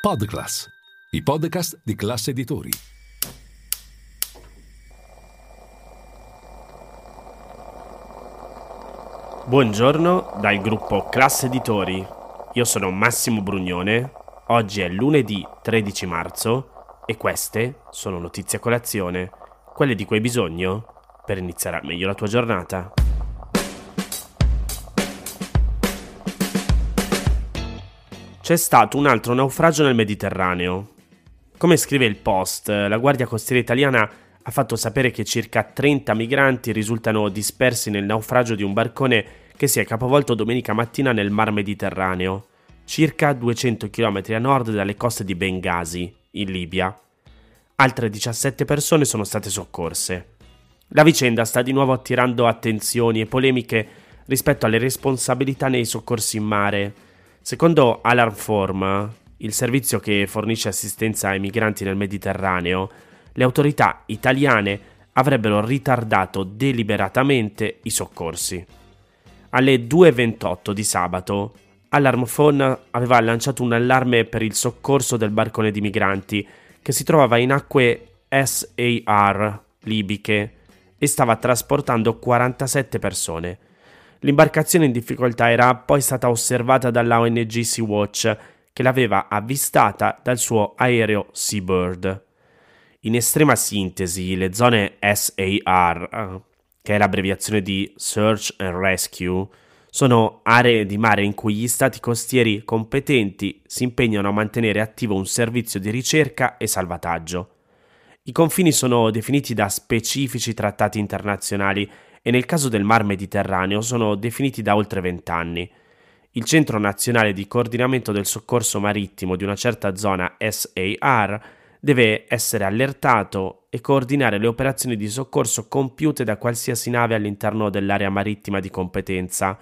Podclass, i podcast di classe editori. Buongiorno dal gruppo Classe Editori. Io sono Massimo Brugnone. Oggi è lunedì 13 marzo e queste sono notizie a colazione, quelle di cui hai bisogno per iniziare al meglio la tua giornata. C'è stato un altro naufragio nel Mediterraneo. Come scrive il Post, la Guardia Costiera italiana ha fatto sapere che circa 30 migranti risultano dispersi nel naufragio di un barcone che si è capovolto domenica mattina nel Mar Mediterraneo, circa 200 km a nord dalle coste di Bengasi, in Libia. Altre 17 persone sono state soccorse. La vicenda sta di nuovo attirando attenzioni e polemiche rispetto alle responsabilità nei soccorsi in mare Secondo Alarmform, il servizio che fornisce assistenza ai migranti nel Mediterraneo, le autorità italiane avrebbero ritardato deliberatamente i soccorsi. Alle 2.28 di sabato, Alarmphone aveva lanciato un allarme per il soccorso del barcone di migranti che si trovava in acque SAR libiche e stava trasportando 47 persone. L'imbarcazione in difficoltà era poi stata osservata dalla ONG Sea-Watch, che l'aveva avvistata dal suo aereo Seabird. In estrema sintesi, le zone SAR, che è l'abbreviazione di Search and Rescue, sono aree di mare in cui gli stati costieri competenti si impegnano a mantenere attivo un servizio di ricerca e salvataggio. I confini sono definiti da specifici trattati internazionali e nel caso del Mar Mediterraneo sono definiti da oltre vent'anni. Il Centro Nazionale di Coordinamento del Soccorso Marittimo di una certa zona SAR deve essere allertato e coordinare le operazioni di soccorso compiute da qualsiasi nave all'interno dell'area marittima di competenza.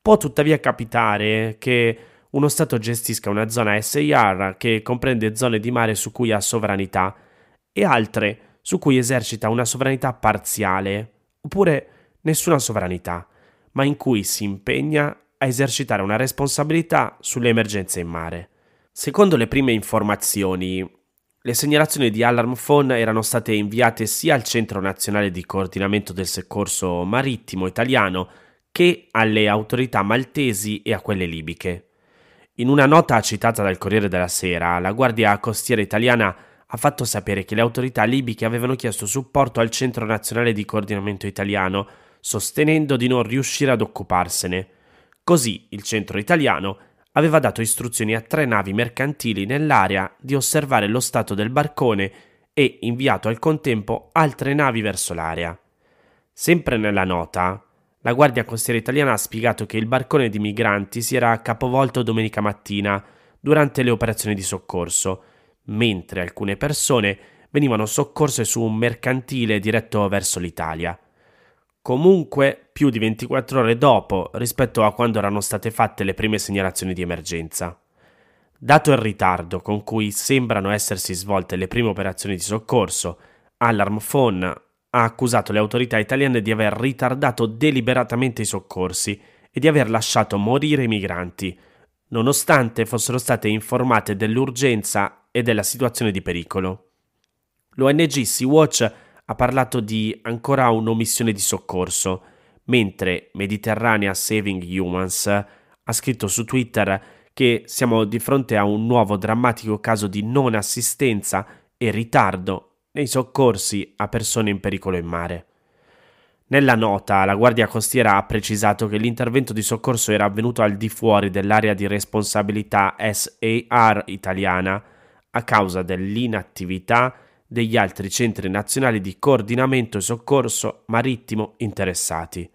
Può tuttavia capitare che uno Stato gestisca una zona SAR che comprende zone di mare su cui ha sovranità e altre su cui esercita una sovranità parziale oppure nessuna sovranità, ma in cui si impegna a esercitare una responsabilità sulle emergenze in mare. Secondo le prime informazioni, le segnalazioni di Alarm Phone erano state inviate sia al Centro Nazionale di Coordinamento del Soccorso Marittimo Italiano che alle autorità maltesi e a quelle libiche. In una nota citata dal Corriere della Sera, la Guardia Costiera Italiana ha fatto sapere che le autorità libiche avevano chiesto supporto al Centro Nazionale di Coordinamento Italiano, sostenendo di non riuscire ad occuparsene. Così il centro italiano aveva dato istruzioni a tre navi mercantili nell'area di osservare lo stato del barcone e inviato al contempo altre navi verso l'area. Sempre nella nota, la Guardia Costiera Italiana ha spiegato che il barcone di migranti si era capovolto domenica mattina durante le operazioni di soccorso mentre alcune persone venivano soccorse su un mercantile diretto verso l'Italia. Comunque più di 24 ore dopo rispetto a quando erano state fatte le prime segnalazioni di emergenza. Dato il ritardo con cui sembrano essersi svolte le prime operazioni di soccorso, Alarm Phone ha accusato le autorità italiane di aver ritardato deliberatamente i soccorsi e di aver lasciato morire i migranti, nonostante fossero state informate dell'urgenza e della situazione di pericolo. L'ONG Sea-Watch ha parlato di ancora un'omissione di soccorso, mentre Mediterranea Saving Humans ha scritto su Twitter che siamo di fronte a un nuovo drammatico caso di non assistenza e ritardo nei soccorsi a persone in pericolo in mare. Nella nota la Guardia Costiera ha precisato che l'intervento di soccorso era avvenuto al di fuori dell'area di responsabilità SAR italiana a causa dell'inattività degli altri centri nazionali di coordinamento e soccorso marittimo interessati.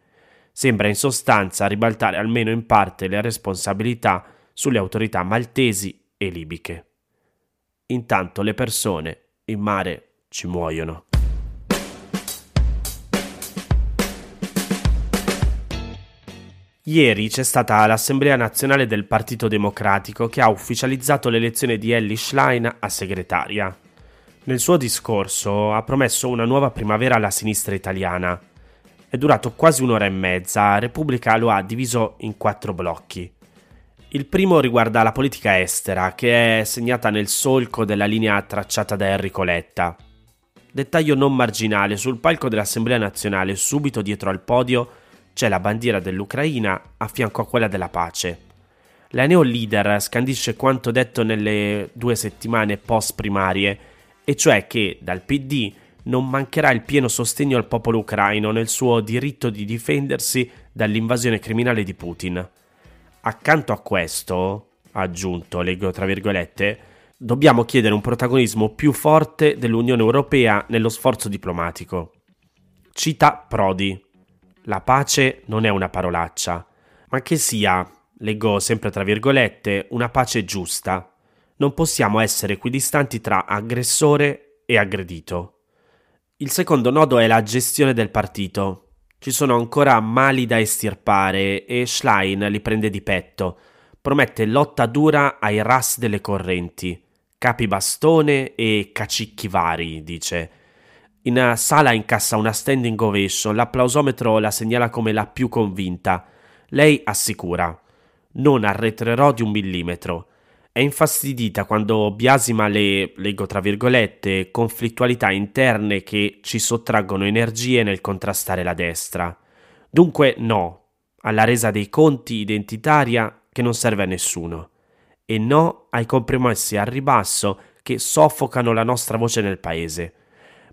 Sembra in sostanza ribaltare almeno in parte le responsabilità sulle autorità maltesi e libiche. Intanto le persone in mare ci muoiono. Ieri c'è stata l'Assemblea nazionale del Partito Democratico che ha ufficializzato l'elezione di Ellie Schlein a segretaria. Nel suo discorso ha promesso una nuova primavera alla sinistra italiana. È durato quasi un'ora e mezza, Repubblica lo ha diviso in quattro blocchi. Il primo riguarda la politica estera, che è segnata nel solco della linea tracciata da Enrico Letta. Dettaglio non marginale, sul palco dell'Assemblea nazionale, subito dietro al podio, c'è la bandiera dell'Ucraina a fianco a quella della pace. La neo leader scandisce quanto detto nelle due settimane post primarie, e cioè che dal PD non mancherà il pieno sostegno al popolo ucraino nel suo diritto di difendersi dall'invasione criminale di Putin. Accanto a questo, ha aggiunto, leggo tra virgolette, dobbiamo chiedere un protagonismo più forte dell'Unione Europea nello sforzo diplomatico. Cita Prodi. La pace non è una parolaccia, ma che sia, leggo sempre tra virgolette, una pace giusta. Non possiamo essere equidistanti tra aggressore e aggredito. Il secondo nodo è la gestione del partito. Ci sono ancora mali da estirpare e Schlein li prende di petto. Promette lotta dura ai ras delle correnti. Capi bastone e cacicchi vari, dice. In sala incassa una standing ovation, l'applausometro la segnala come la più convinta. Lei assicura: Non arretrerò di un millimetro. È infastidita quando biasima le, leggo tra virgolette, conflittualità interne che ci sottraggono energie nel contrastare la destra. Dunque no alla resa dei conti identitaria che non serve a nessuno e no ai compromessi al ribasso che soffocano la nostra voce nel paese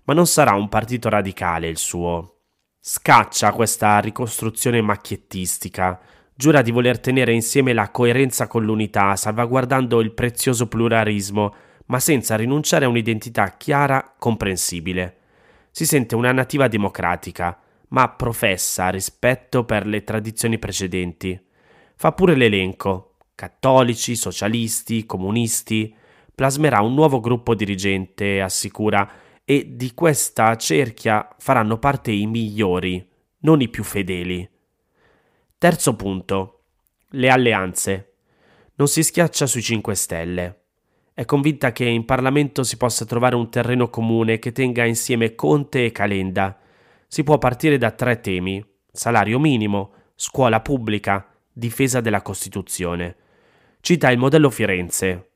ma non sarà un partito radicale il suo. Scaccia questa ricostruzione macchiettistica, giura di voler tenere insieme la coerenza con l'unità, salvaguardando il prezioso pluralismo, ma senza rinunciare a un'identità chiara, comprensibile. Si sente una nativa democratica, ma professa rispetto per le tradizioni precedenti. Fa pure l'elenco: cattolici, socialisti, comunisti. Plasmerà un nuovo gruppo dirigente, assicura, e di questa cerchia faranno parte i migliori, non i più fedeli. Terzo punto. Le alleanze. Non si schiaccia sui 5 Stelle. È convinta che in Parlamento si possa trovare un terreno comune che tenga insieme Conte e Calenda. Si può partire da tre temi: salario minimo, scuola pubblica, difesa della Costituzione. Cita il modello Firenze,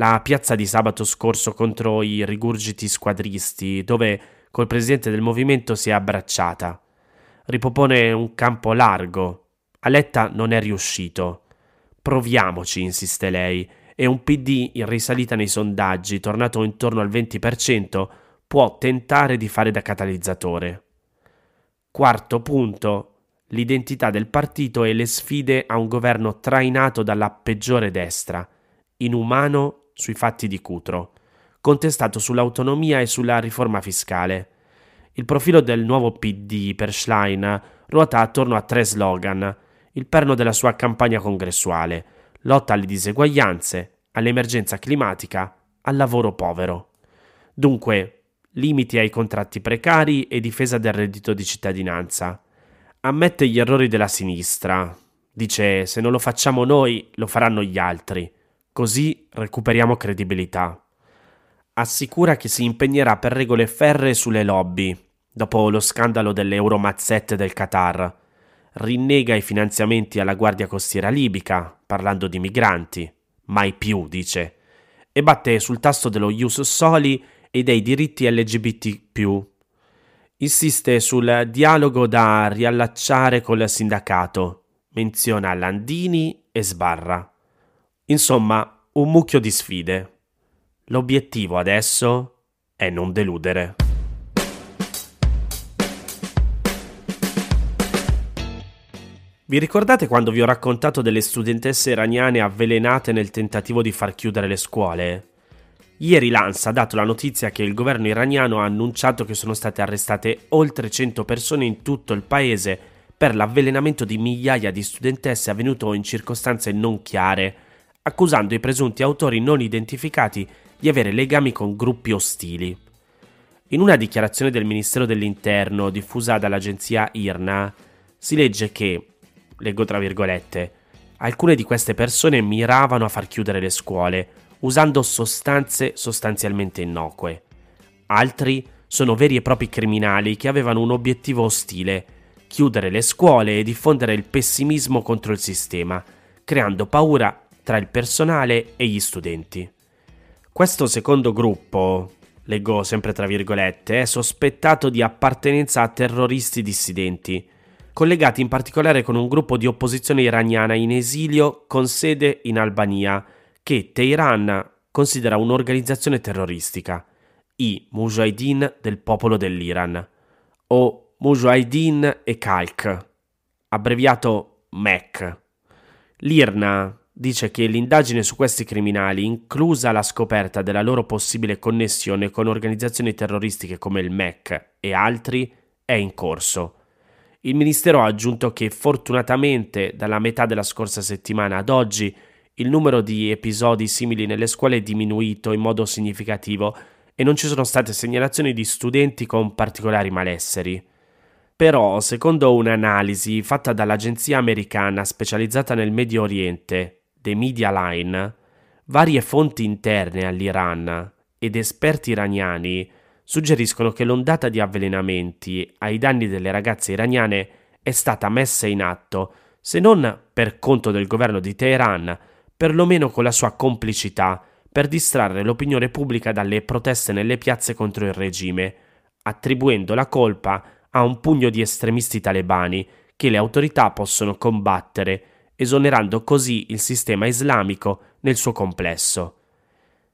la piazza di sabato scorso contro i rigurgiti squadristi, dove col presidente del movimento si è abbracciata. Ripropone un campo largo. A Letta non è riuscito. Proviamoci, insiste lei, e un PD in risalita nei sondaggi, tornato intorno al 20%, può tentare di fare da catalizzatore. Quarto punto. L'identità del partito e le sfide a un governo trainato dalla peggiore destra, inumano sui fatti di Cutro, contestato sull'autonomia e sulla riforma fiscale. Il profilo del nuovo PD per Schlein ruota attorno a tre slogan, il perno della sua campagna congressuale, lotta alle diseguaglianze, all'emergenza climatica, al lavoro povero. Dunque, limiti ai contratti precari e difesa del reddito di cittadinanza. Ammette gli errori della sinistra. Dice se non lo facciamo noi, lo faranno gli altri. Così recuperiamo credibilità. Assicura che si impegnerà per regole ferree sulle lobby, dopo lo scandalo delle euromazzette del Qatar. Rinnega i finanziamenti alla Guardia Costiera libica, parlando di migranti. Mai più, dice. E batte sul tasto dello Ius Soli e dei diritti LGBT. Insiste sul dialogo da riallacciare col sindacato. Menziona Landini e Sbarra. Insomma, un mucchio di sfide. L'obiettivo adesso è non deludere. Vi ricordate quando vi ho raccontato delle studentesse iraniane avvelenate nel tentativo di far chiudere le scuole? Ieri l'ANSA ha dato la notizia che il governo iraniano ha annunciato che sono state arrestate oltre 100 persone in tutto il paese per l'avvelenamento di migliaia di studentesse avvenuto in circostanze non chiare accusando i presunti autori non identificati di avere legami con gruppi ostili. In una dichiarazione del Ministero dell'Interno diffusa dall'agenzia IRNA si legge che, leggo tra virgolette, alcune di queste persone miravano a far chiudere le scuole usando sostanze sostanzialmente innocue. Altri sono veri e propri criminali che avevano un obiettivo ostile, chiudere le scuole e diffondere il pessimismo contro il sistema, creando paura tra il personale e gli studenti. Questo secondo gruppo, leggo sempre tra virgolette, è sospettato di appartenenza a terroristi dissidenti, collegati in particolare con un gruppo di opposizione iraniana in esilio con sede in Albania, che Teheran considera un'organizzazione terroristica, i Mujahideen del popolo dell'Iran, o Mujahideen e Kalk, abbreviato MEC. L'IRNA dice che l'indagine su questi criminali, inclusa la scoperta della loro possibile connessione con organizzazioni terroristiche come il MEC e altri, è in corso. Il Ministero ha aggiunto che fortunatamente dalla metà della scorsa settimana ad oggi il numero di episodi simili nelle scuole è diminuito in modo significativo e non ci sono state segnalazioni di studenti con particolari malesseri. Però, secondo un'analisi fatta dall'agenzia americana specializzata nel Medio Oriente, The Media Line, varie fonti interne all'Iran ed esperti iraniani suggeriscono che l'ondata di avvelenamenti ai danni delle ragazze iraniane è stata messa in atto, se non per conto del governo di Teheran, perlomeno con la sua complicità, per distrarre l'opinione pubblica dalle proteste nelle piazze contro il regime, attribuendo la colpa a un pugno di estremisti talebani che le autorità possono combattere, esonerando così il sistema islamico nel suo complesso.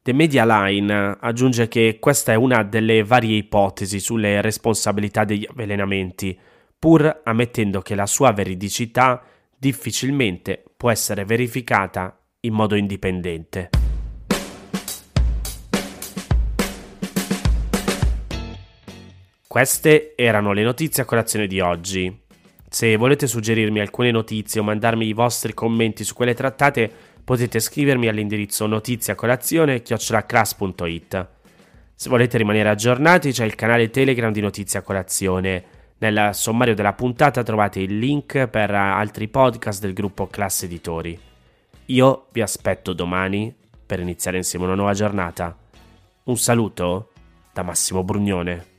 The Media Line aggiunge che questa è una delle varie ipotesi sulle responsabilità degli avvelenamenti, pur ammettendo che la sua veridicità difficilmente può essere verificata in modo indipendente. Queste erano le notizie a colazione di oggi. Se volete suggerirmi alcune notizie o mandarmi i vostri commenti su quelle trattate, potete scrivermi all'indirizzo notiziacolazione.it. Se volete rimanere aggiornati c'è il canale Telegram di Notizia Colazione. Nel sommario della puntata trovate il link per altri podcast del gruppo Classe Editori. Io vi aspetto domani per iniziare insieme una nuova giornata. Un saluto da Massimo Brugnone.